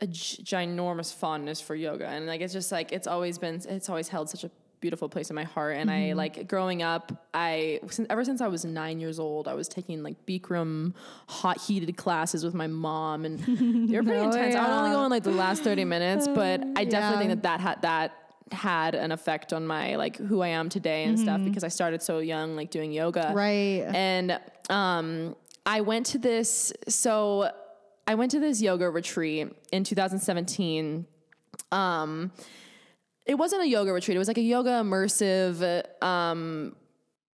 B: a g- ginormous fondness for yoga, and like it's just like it's always been, it's always held such a beautiful place in my heart. And I like growing up, I since, ever since I was nine years old, I was taking like Bikram hot heated classes with my mom, and they were pretty
A: Oh,
B: intense. I would only
A: yeah.
B: go in like the last thirty minutes, but I definitely
A: Yeah.
B: think that that had that had an effect on my like who I am today and stuff because I started so young, like doing yoga,
A: Right.
B: and um, I went to this. So I went to this yoga retreat in 2017. Um, it wasn't a yoga retreat. It was like a yoga immersive. Um,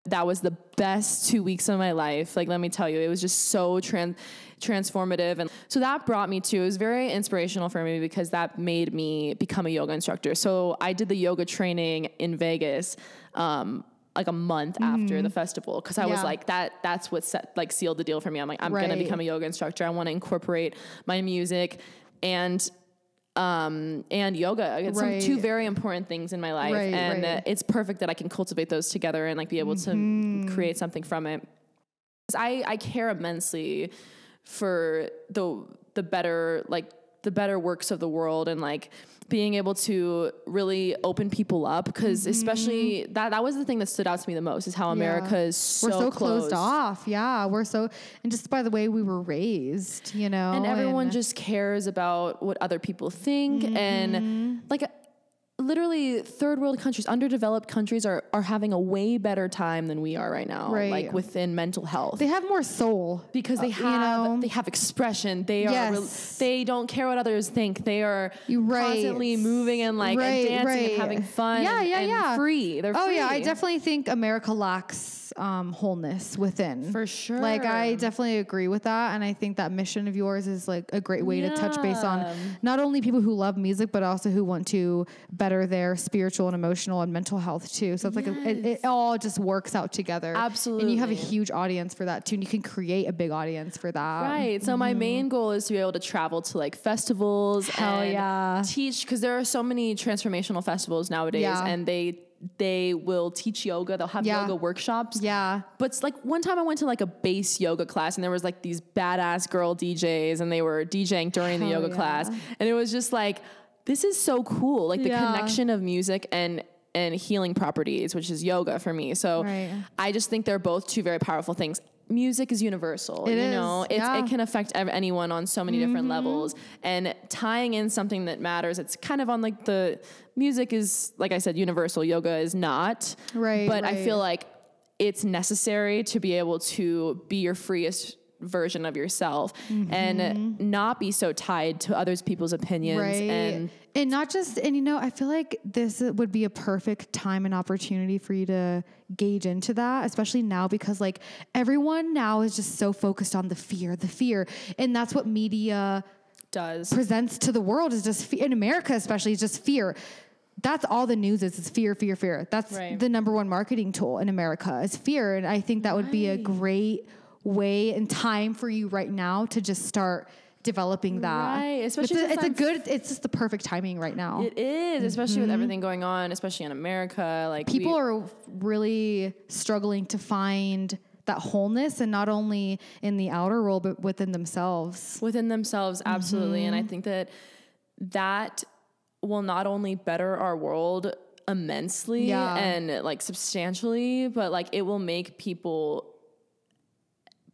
B: that was the best two weeks of my life. Like, let me tell you, it was just so trans- transformative. And so that brought me to, it was very inspirational for me because that made me become a yoga instructor. So I did the yoga training in Vegas, um, like a month after the festival. Cause I was like, that, that's what set, like sealed the deal for me. I'm like, I'm gonna become a yoga instructor. I want to incorporate my music and, um, and yoga. It's
A: Right.
B: some two very important things in my life.
A: Right,
B: and
A: right.
B: uh, it's perfect that I can cultivate those together and like be able
A: Mm-hmm.
B: to create something from it. I, I care immensely for the the better like the better works of the world and like being able to really open people up because especially that that was the thing that stood out to me the most is how America
A: Mm-hmm. Yeah.
B: is so,
A: we're so closed
B: closed
A: off. Yeah, we're so, and just by the way we were raised, you know,
B: and everyone
A: and-
B: just cares about what other people think
A: Mm-hmm.
B: and like literally third world countries underdeveloped countries are are having a way better time than we are right now
A: Right.
B: like within mental health
A: they have more soul
B: because they
A: uh,
B: have
A: you know?
B: they have expression they are
A: Yes.
B: real- they don't care what others think they are
A: right.
B: constantly moving and like
A: Right,
B: and dancing and having fun
A: Yeah, yeah,
B: and
A: yeah.
B: free they're
A: oh
B: free
A: yeah, I definitely think America lacks um, wholeness within.
B: For sure.
A: Like I definitely agree with that, and I think that mission of yours is like a great way to touch base on not only people who love music, but also who want to better their spiritual and emotional and mental health too. So it's like a, it, it all just works out together. Absolutely. And you have a huge audience for that too, and you can create a big audience for that.
B: Right. So my main goal is to be able to travel to like festivals
A: Mm-hmm. Hell
B: and
A: yeah.
B: teach because there are so many transformational festivals nowadays
A: Yeah.
B: and they they will teach yoga. They'll have
A: Yeah.
B: yoga workshops.
A: Yeah.
B: But it's like one time I went to like a base yoga class and there was like these badass girl DJs and they were DJing during the yoga
A: yeah.
B: class. And it was just like, this is so cool. Like the
A: Yeah.
B: connection of music and and healing properties, which is yoga for me. So
A: Right.
B: I just think they're both two very powerful things. Music is universal.
A: It
B: you
A: is,
B: know, it's,
A: yeah. Mm-hmm.
B: it can affect ev- anyone on so many different levels. And tying in something that matters, it's kind of on like the music is, like I said, universal. Yoga is not.
A: Right,
B: But I feel like it's necessary to be able to be your freest version of yourself and mm-hmm. not be so tied to others people's opinions
A: right.
B: and
A: and not just and you know i feel like this would be a perfect time and opportunity for you to gauge into that especially now because like everyone now is just so focused on the fear the fear. And that's what media
B: does.
A: presents to the world is just fe- in america especially is just fear. That's all the news is is fear fear fear. That's
B: Right.
A: the number one marketing tool in america is fear. And i think that would be a great way and time for you right now to just start developing that
B: Right, especially
A: it's a, it's a good it's just the perfect timing right now
B: It is, especially with everything going on, especially in America. Like
A: Mm-hmm. people
B: we,
A: are really struggling to find that wholeness and not only in the outer world but within themselves
B: within themselves, absolutely. And I
A: Mm-hmm.
B: think that that will not only better our world immensely
A: Yeah.
B: and like substantially, but like it will make people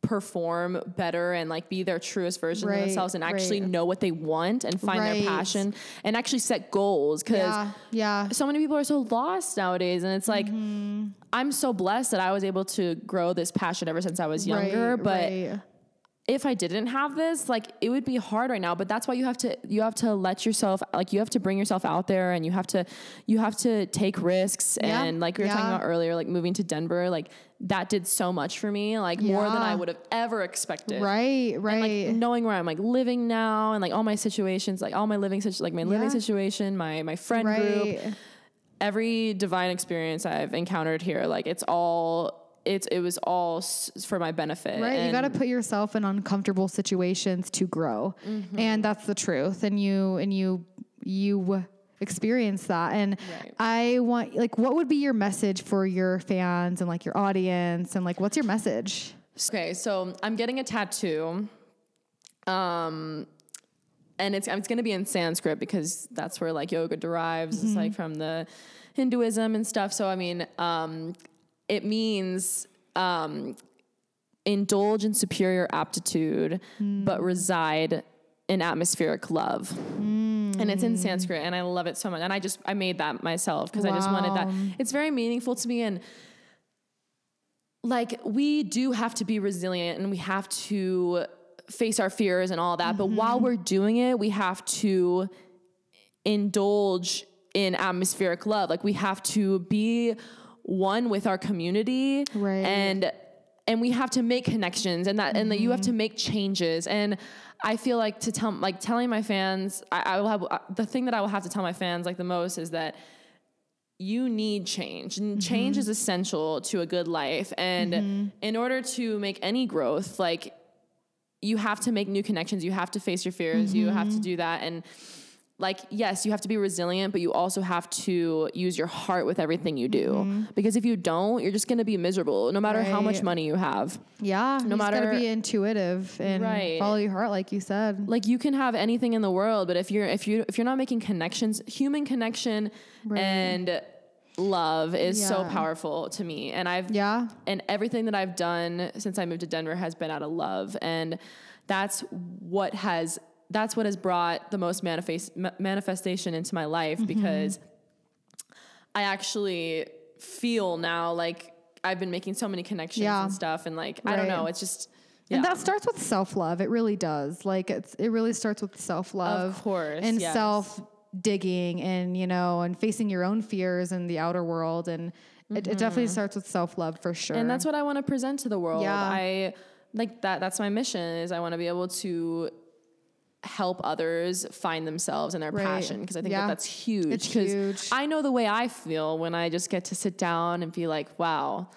B: perform better and like be their truest version
A: Right,
B: of themselves and actually
A: right.
B: know what they want and find
A: Right.
B: their passion and actually set goals because
A: yeah yeah
B: so many people are so lost nowadays and it's like
A: Mm-hmm.
B: i'm so blessed that i was able to grow this passion ever since i was younger but. If i didn't have this like it would be hard right now but that's why you have to you have to let yourself like you have to bring yourself out there and you have to you have to take risks.
A: Yeah,
B: and like we were talking about earlier like moving to denver like that did so much for me like more than i would have ever expected.
A: Right right
B: like knowing where I'm like living now and like all my situations, like all my living situ- like my living situation, my my friend
A: right.
B: group, every divine experience I've encountered here, like it's all it's it was all s- for my benefit.
A: Right. you got to put yourself in uncomfortable situations to grow.
B: Mm-hmm.
A: And that's the truth. And you, and you, you experience that. And
B: Right.
A: I want, like, what would be your message for your fans and like your audience? And like, what's your message?
B: Okay, so I'm getting a tattoo. Um and it's it's going to be in Sanskrit because that's where like yoga derives. It's like from the Hinduism and stuff. So I mean, um it means um indulge in superior aptitude but reside in atmospheric love. And it's in Sanskrit and I love it so much. And I just I made that myself because I just wanted that. It's very meaningful to me and like we do have to be resilient and we have to face our fears and all that but while we're doing it we have to indulge in atmospheric love like we have to be one with our community
A: Right.
B: and and we have to make connections and that and that you have to mm-hmm. make changes. And i feel like to tell like telling my fans i, I will have uh, the thing that i will have to tell my fans like the most is that you need change. And mm-hmm. change is essential to a good life. And mm-hmm. in order to make any growth like you have to make new connections. You have to face your fears. You have to do that. And like yes you have to be resilient but you also have to use your heart with everything you do mm-hmm. because if you don't you're just going to be miserable no matter how much money you have
A: Yeah. No
B: matter-
A: gotta be intuitive and
B: Right.
A: follow your heart, like you said.
B: like you can have anything in the world but if you're if you if you're not making connections human connection and love is so powerful to me and i've
A: Yeah.
B: and everything that i've done since i moved to denver has been out of love and that's what has that's what has brought the most manifest manifestation into my life
A: Mm-hmm.
B: because i actually feel now like i've been making so many connections
A: Yeah.
B: and stuff and like i don't know it's just yeah.
A: And that starts with self love. It really does. Like it's it really starts with self love.
B: Of course,
A: And
B: yes.
A: self digging and you know and facing your own fears in the outer world and it, it definitely starts with self love for sure.
B: Mm-hmm. and that's what I want to present to the world.
A: Yeah.
B: I like that. That's my mission. Is I want to be able to help others find themselves and their
A: Right.
B: passion because I think
A: Yeah.
B: that that's huge.
A: It's huge.
B: I know the way I feel when I just get to sit down and be like, wow,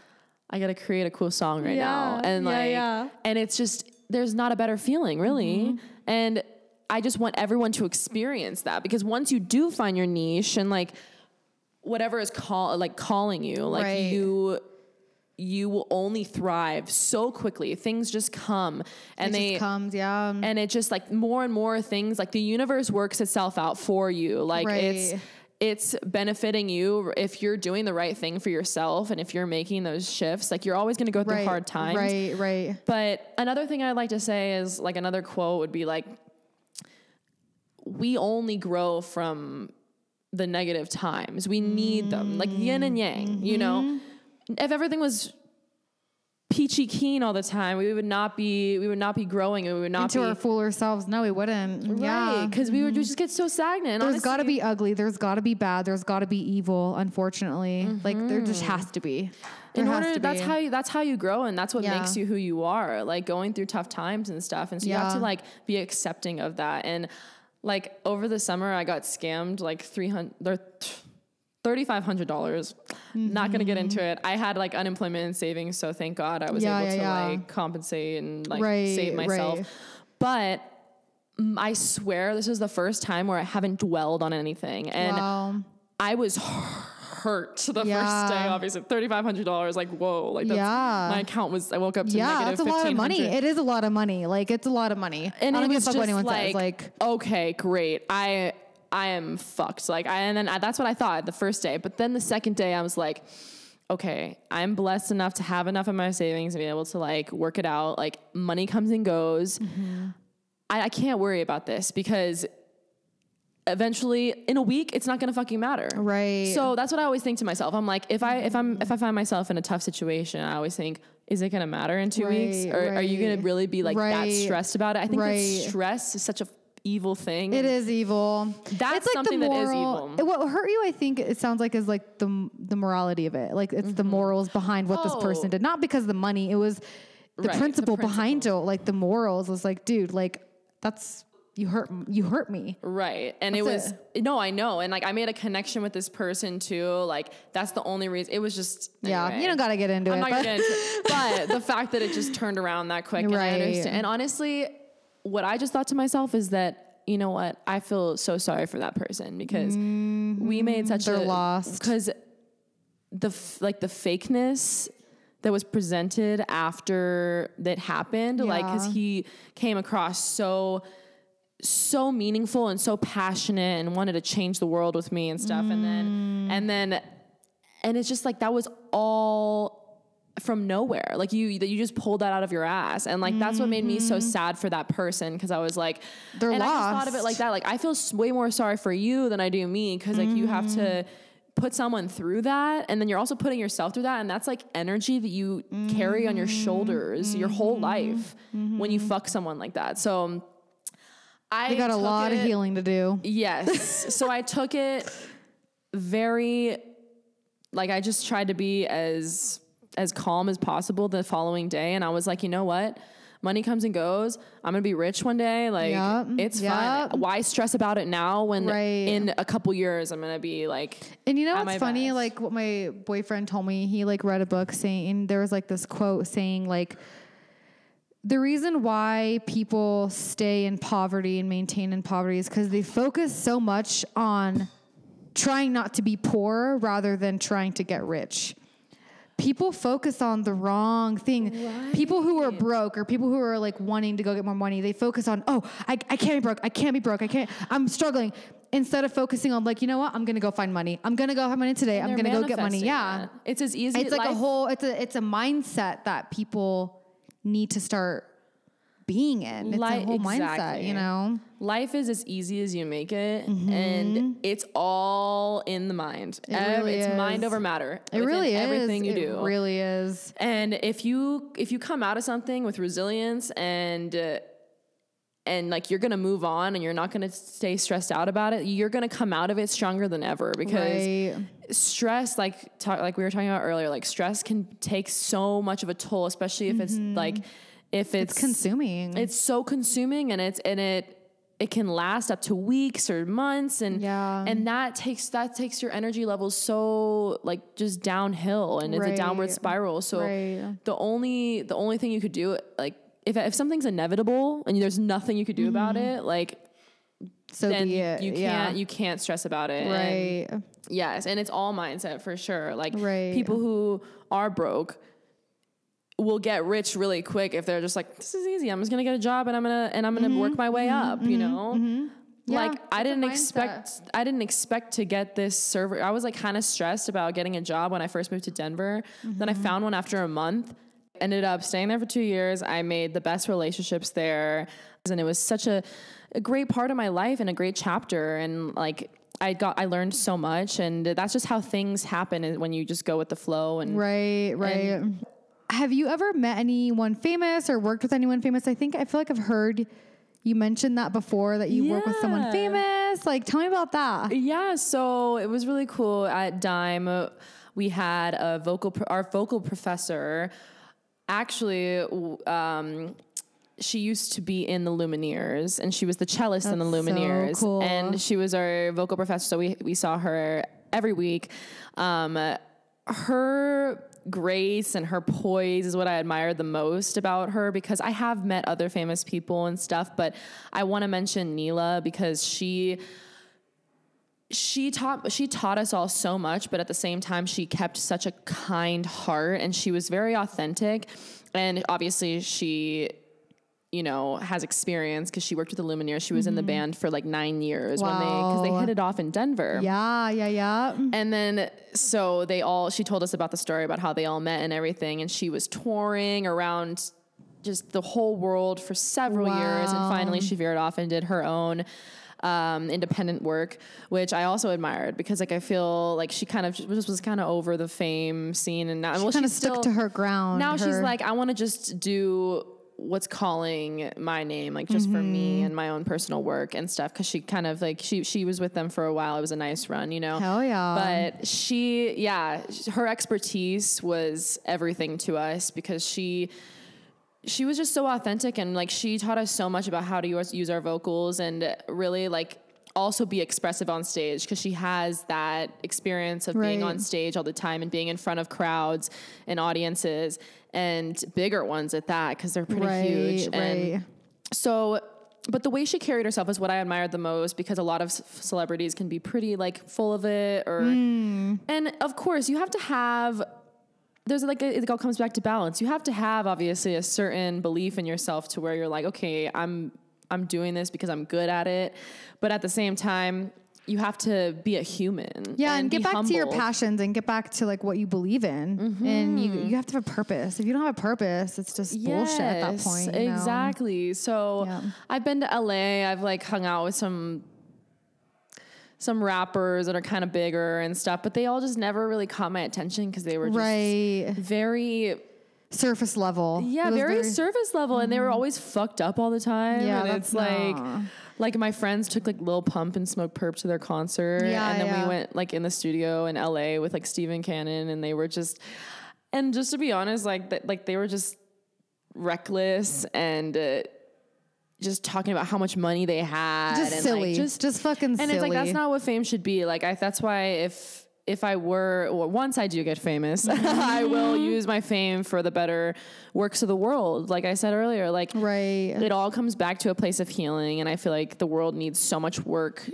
B: I got to create a cool song right now, and
A: Yeah,
B: like,
A: yeah.
B: and it's just there's not a better feeling really,
A: Mm-hmm.
B: and I just want everyone to experience that because once you do find your niche and like whatever is call like calling you like
A: Right.
B: you you will only thrive so quickly things just come and
A: it
B: they
A: just comes, yeah.
B: and it just like more and more things like the universe works itself out for you like
A: Right.
B: it's it's benefiting you if you're doing the right thing for yourself and if you're making those shifts like you're always going to go through
A: right,
B: hard times
A: Right, right.
B: but another thing I'd like to say is like another quote would be like, we only grow from the negative times. We need them, like yin and yang, you know?
A: Mm-hmm. Mm-hmm.
B: If everything was peachy keen all the time, we would not be we would not be growing and we would not
A: To
B: be
A: our fool ourselves. No, we wouldn't. Yeah.
B: because we would just get so stagnant.
A: There's got to be ugly. There's got to be bad. There's got to be evil. Unfortunately, like there just has to be. There
B: in order that's how you that's how you grow and that's what
A: Yeah.
B: makes you who you are like going through tough times and stuff and so you have to like be accepting of that and like over the summer i got scammed like 300 $3500 not gonna get into it i had like unemployment and savings so thank god i was
A: Yeah,
B: able
A: yeah,
B: to
A: yeah.
B: like compensate and like
A: Right,
B: save myself
A: right.
B: but mm, i swear this is the first time where i haven't dwelled on anything and
A: Wow.
B: I was hurt the
A: Yeah.
B: first day. Obviously, thirty five hundred dollars. Like whoa, like that's,
A: Yeah.
B: my account was. I woke up to
A: Yeah,
B: negative
A: that's a lot of money. It is a lot of money. Like it's a lot of money.
B: and
A: I don't give a
B: was
A: fuck
B: just
A: what anyone
B: like,
A: says. Like
B: okay, great. I I am fucked. Like I, and then I, that's what I thought the first day. But then the second day, I was like. Okay, I'm blessed enough to have enough of my savings to be able to like work it out. Like money comes and goes.
A: Mm-hmm.
B: I, I can't worry about this because eventually in a week it's not gonna fucking matter
A: Right.
B: so that's what i always think to myself i'm like if i if i'm if i find myself in a tough situation i always think is it gonna matter in two weeks
A: Right,
B: or are you gonna really be like that stressed about it i think
A: Right.
B: that stress is such a evil thing
A: It is evil.
B: That's
A: it's
B: something that is evil.
A: What hurt you, I think, it sounds like is like the the morality of it. Like it's the mm-hmm. morals behind what this
B: Oh.
A: person did, not because of the money. It was the
B: Right, the
A: principle behind it. Like the morals was like, dude, like that's you hurt you hurt me.
B: Right. And it was,
A: That's
B: no, I know. And like, I made a connection with this person too. Like, that's the only reason. It was just,
A: Yeah,
B: anyway.
A: you don't got to get into
B: I'm
A: it.
B: not
A: but-
B: into it. But the fact that it just turned around that quick. And, I
A: Right.
B: understand. and honestly, what I just thought to myself is that, you know what? I feel so sorry for that person because we made such
A: Mm-hmm. They're
B: a,
A: loss
B: Because the, f- like, the fakeness that was presented after that happened, like, cause he came across so, so meaningful and so passionate and wanted to change the world with me and stuff and then and then and it's just like that was all from nowhere. Like you that you just pulled that out of your ass. And like that's what made me so mm-hmm. sad for that person because i was like
A: They're
B: and i just thought of it like that. Like i feel way more sorry for you than i do me because like you have to mm-hmm. put someone through that and then you're also putting yourself through that and that's like energy that you carry on your shoulders your whole mm-hmm. life when you fuck someone like that. So um, I
A: You got a lot of healing to do.
B: Yes. so I took it very like I just tried to be as as calm as possible the following day and I was like, "You know what? Money comes and goes. I'm going to be rich one day. Like
A: Yep.
B: it's
A: Yep.
B: fine. Why stress about it now when
A: Right.
B: in a couple years I'm going to be like
A: And you know
B: at
A: what's funny?
B: best.
A: Like what my boyfriend told me, he like read a book saying there was like this quote saying like the reason why people stay in poverty and maintain in poverty is because they focus so much on trying not to be poor rather than trying to get rich. People focus on the wrong thing. People who are broke or people who are like wanting to go get more money, they focus on, oh, I, I can't be broke. I can't be broke. I can't, I'm struggling. Instead of focusing on like, you know what? I'm going to go find money. I'm going to go have money today. I'm going to go get money. Yeah.
B: that. It's as easy
A: It's like a whole, it's a, it's a mindset that people need to start being in. It's
B: Li-
A: a whole mindset, you know?
B: Life is as easy as you make it,
A: Mm-hmm.
B: and it's all in the mind.
A: It really
B: it's
A: is.
B: mind over matter.
A: It really is.
B: everything you
A: it
B: do.
A: really is.
B: and if you if you come out of something with resilience and uh, and like you're gonna move on and you're not gonna stay stressed out about it, you're gonna come out of it stronger than ever because
A: Right.
B: stress like talk, like we were talking about earlier like stress can take so much of a toll especially if it's like if it's.
A: It's consuming.
B: it's so consuming and it's and it it can last up to weeks or months and
A: Yeah.
B: and that takes that takes your energy levels so like just downhill and it's a downward spiral so
A: Right.
B: the only the only thing you could do like if if something's inevitable and there's nothing you could do about
A: Mm-hmm.
B: it like
A: so
B: then
A: be
B: you, can't
A: yeah.
B: you can't stress about it And-
A: right.
B: Yes, and it's all mindset for sure. Like
A: Right.
B: people who are broke will get rich really quick if they're just like, this is easy. I'm just gonna get a job and I'm gonna and I'm gonna
A: Mm-hmm.
B: work my way up, you know?
A: Yeah,
B: like I didn't expect I didn't expect to get this server. I was like kind of stressed about getting a job when I first moved to Denver. Then
A: Mm-hmm.
B: I found one after a month. Ended up staying there for two years. I made the best relationships there, and it was such a, a great part of my life and a great chapter. And like I got, I learned so much, and that's just how things happen when you just go with the flow. And
A: Right, right. Have you ever met anyone famous or worked with anyone famous? I think I feel like I've heard you mentioned that before that you work with someone famous. Like, tell me about that.
B: Yeah, so it was really cool at Dime. We had a vocal, pro- our vocal professor. Actually, um, she used to be in the Lumineers, and she was the cellist in the
A: That's so
B: Lumineers,
A: cool.
B: and she was our vocal professor. So we we saw her every week. Um, her grace and her poise is what I admired the most about her because I have met other famous people and stuff, but I want to mention Neyla because she she taught she taught us all so much but at the same time she kept such a kind heart and she was very authentic. And obviously she you know has experience because she worked with the lumineers she was in the band for like nine years when they because they
A: Wow.
B: hit it off in denver
A: Yeah, yeah, yeah.
B: and then so they all she told us about the story about how they all met and everything and she was touring around just the whole world for several years and finally she veered off and did her own um, independent work, which I also admired because like I feel like she kind of just was kind of over the fame scene and now well,
A: kind of stuck to her ground.
B: Now she's like, I want to just do what's calling my name, like just for me
A: Mm-hmm.
B: and my own personal work and stuff. Cause she kind of like, she, she was with them for a while. It was a nice run, you know?
A: Hell yeah.
B: But she, yeah, her expertise was everything to us because she, she was just so authentic and like she taught us so much about how to use, use our vocals and really like also be expressive on stage because she has that experience of being on stage all the time and being in front of crowds and audiences and bigger ones at that because they're pretty
A: Right,
B: huge and
A: right.
B: so but the way she carried herself is what I admired the most because a lot of celebrities can be pretty like full of it or
A: Hmm.
B: and of course you have to have there's like a, it all comes back to balance. You have to have obviously a certain belief in yourself to where you're like, okay, I'm I'm doing this because I'm good at it, but at the same time, you have to be a human.
A: yeah, and, get
B: be
A: back to your passions and get back to like what you believe in. And you you have to have a purpose. If you don't have a purpose, it's just bullshit at that point. you know?
B: Exactly. So
A: Yeah.
B: I've been to LA. I've like hung out with some some rappers that are kind of bigger and stuff, but they all just never really caught my attention because they were just
A: Right.
B: very
A: Surface level.
B: yeah,
A: was
B: very, surface level, and they were always fucked up all the time.
A: Mm-hmm. Yeah,
B: and
A: that's
B: it's like, like my friends took like Lil Pump and Smoke Purpp to their concert,
A: Yeah,
B: and then
A: yeah.
B: we went like in the studio in LA with like Steven Cannon, and they were just, and just to be honest, like that, like they were just reckless and. Uh, just talking about how much money they had,
A: just
B: and
A: silly.
B: like,
A: just just fucking silly.
B: and
A: silly.
B: it's like that's not what fame should be. Like I, that's why if if I were or once I do get famous,
A: Mm-hmm.
B: I will use my fame for the better works of the world. Like I said earlier, like
A: Right.
B: it all comes back to a place of healing, and I feel like the world needs so much work.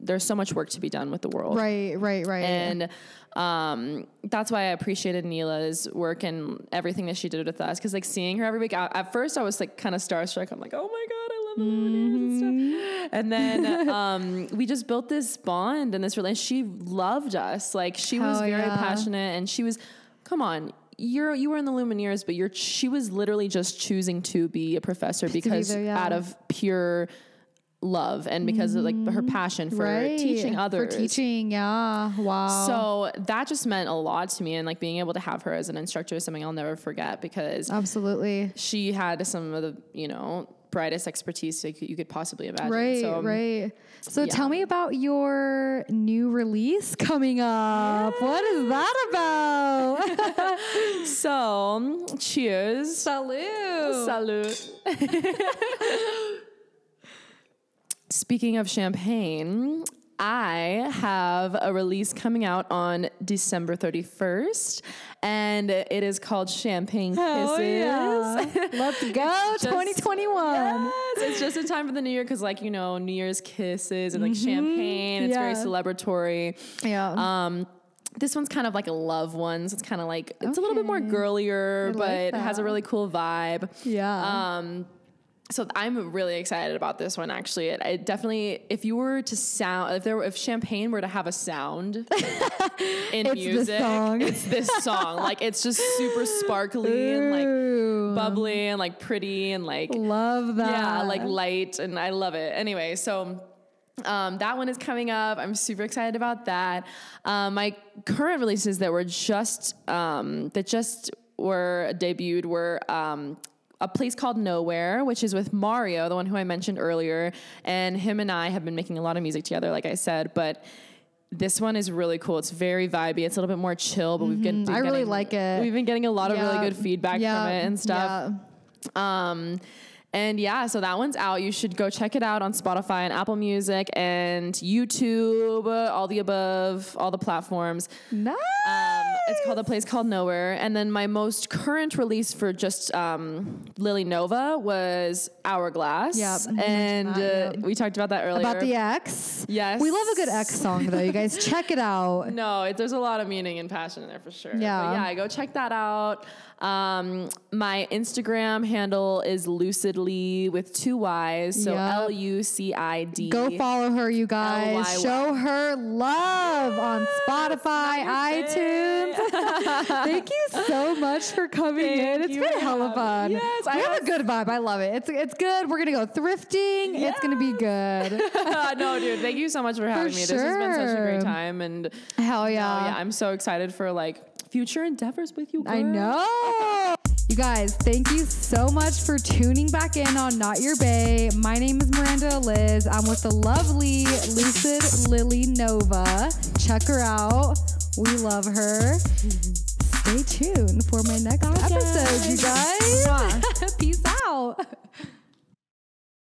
B: There's so much work to be done with the world,
A: Right, right, right.
B: and um, that's why I appreciated Neyla's work and everything that she did with us. Because like seeing her every week, I, at first I was like kind of starstruck. I'm like, oh my god, And stuff. And then um, we just built this bond and this relationship. She loved us. Like she was very
A: yeah.
B: passionate, and she was, come on. You're you were in the Lumineers, but you're she was literally just choosing to be a professor because
A: there, yeah.
B: out of pure love and because of like her passion for
A: Mm-hmm. right.
B: teaching others.
A: For teaching, yeah. Wow.
B: So that just meant a lot to me, and like being able to have her as an instructor is something I'll never forget because
A: Absolutely.
B: she had some of the you know brightest expertise you could, you could possibly imagine.
A: Right,
B: so, um,
A: right. So
B: yeah.
A: tell me about your new release coming up. What is that about?
B: So um, cheers,
A: Salute.
B: salute. Speaking of champagne. I have a release coming out on December 31st, and it is called Champagne Kisses.
A: Let's go, 2021.
B: Yes, it's just in time for the new year because, like, you know, New Year's kisses and like champagne. It's very
A: Mm-hmm.
B: Celebratory.
A: Yeah.
B: Um, this one's kind of like a love one. So it's kind of like it's a little bit more girlier,
A: I
B: but
A: like
B: it has a really cool vibe.
A: yeah.
B: Um, so I'm really excited about this one. Actually, it, it definitely, if you were to sound, if there, were, if champagne were to have a sound in
A: It's
B: music, it's this song. like it's just super sparkly and like bubbly and like pretty and like
A: Love that.
B: yeah, like light, and I love it. Anyway, so. Um, that one is coming up. I'm super excited about that. Um, my current releases that were just um, that just were debuted were um, a place called Nowhere, which is with Mario, the one who I mentioned earlier, and him and I have been making a lot of music together, like I said, but. This one is really cool. It's very vibey. It's a little bit more chill, but we've been.
A: Mm-hmm. I really like it.
B: We've been getting a lot of really good feedback
A: Yeah.
B: from it and stuff.
A: Yeah.
B: Um, and yeah, so that one's out. You should go check it out on Spotify and Apple Music and YouTube, all the above, all the platforms.
A: Nice.
B: Um, it's called A Place Called Nowhere. And then my most current release for just um, Lily Nova was Hourglass.
A: Yep,
B: And uh,
A: yep.
B: we talked about that earlier.
A: About the X.
B: Yes.
A: We love a good X song though. You guys check it out.
B: No, it, there's a lot of meaning and passion in there for sure.
A: Yeah.
B: But yeah, go check that out. Um, my Instagram handle is lucidly with two Y's. So L U C I D.
A: Go follow her, you guys.
B: L-Y-Y.
A: Show her love on Spotify, iTunes. Thank you so much for coming in. It's been
B: for
A: hella fun.
B: Yes,
A: we
B: I
A: have
B: was-
A: a good vibe. I love it. It's it's good. We're gonna go thrifting. It's gonna be good.
B: Uh, no, dude, thank you so much for having me. This has been such a great time. And
A: Hell yeah.
B: yeah, I'm so excited for like future endeavors with you.
A: Guys.
B: I
A: know. You guys, thank you so much for tuning back in on Not Your Bay. My name is Miranda Liz. I'm with the lovely Lucid Lily Nova. Check her out. We love her. Stay tuned for my next episode, you guys. Peace out.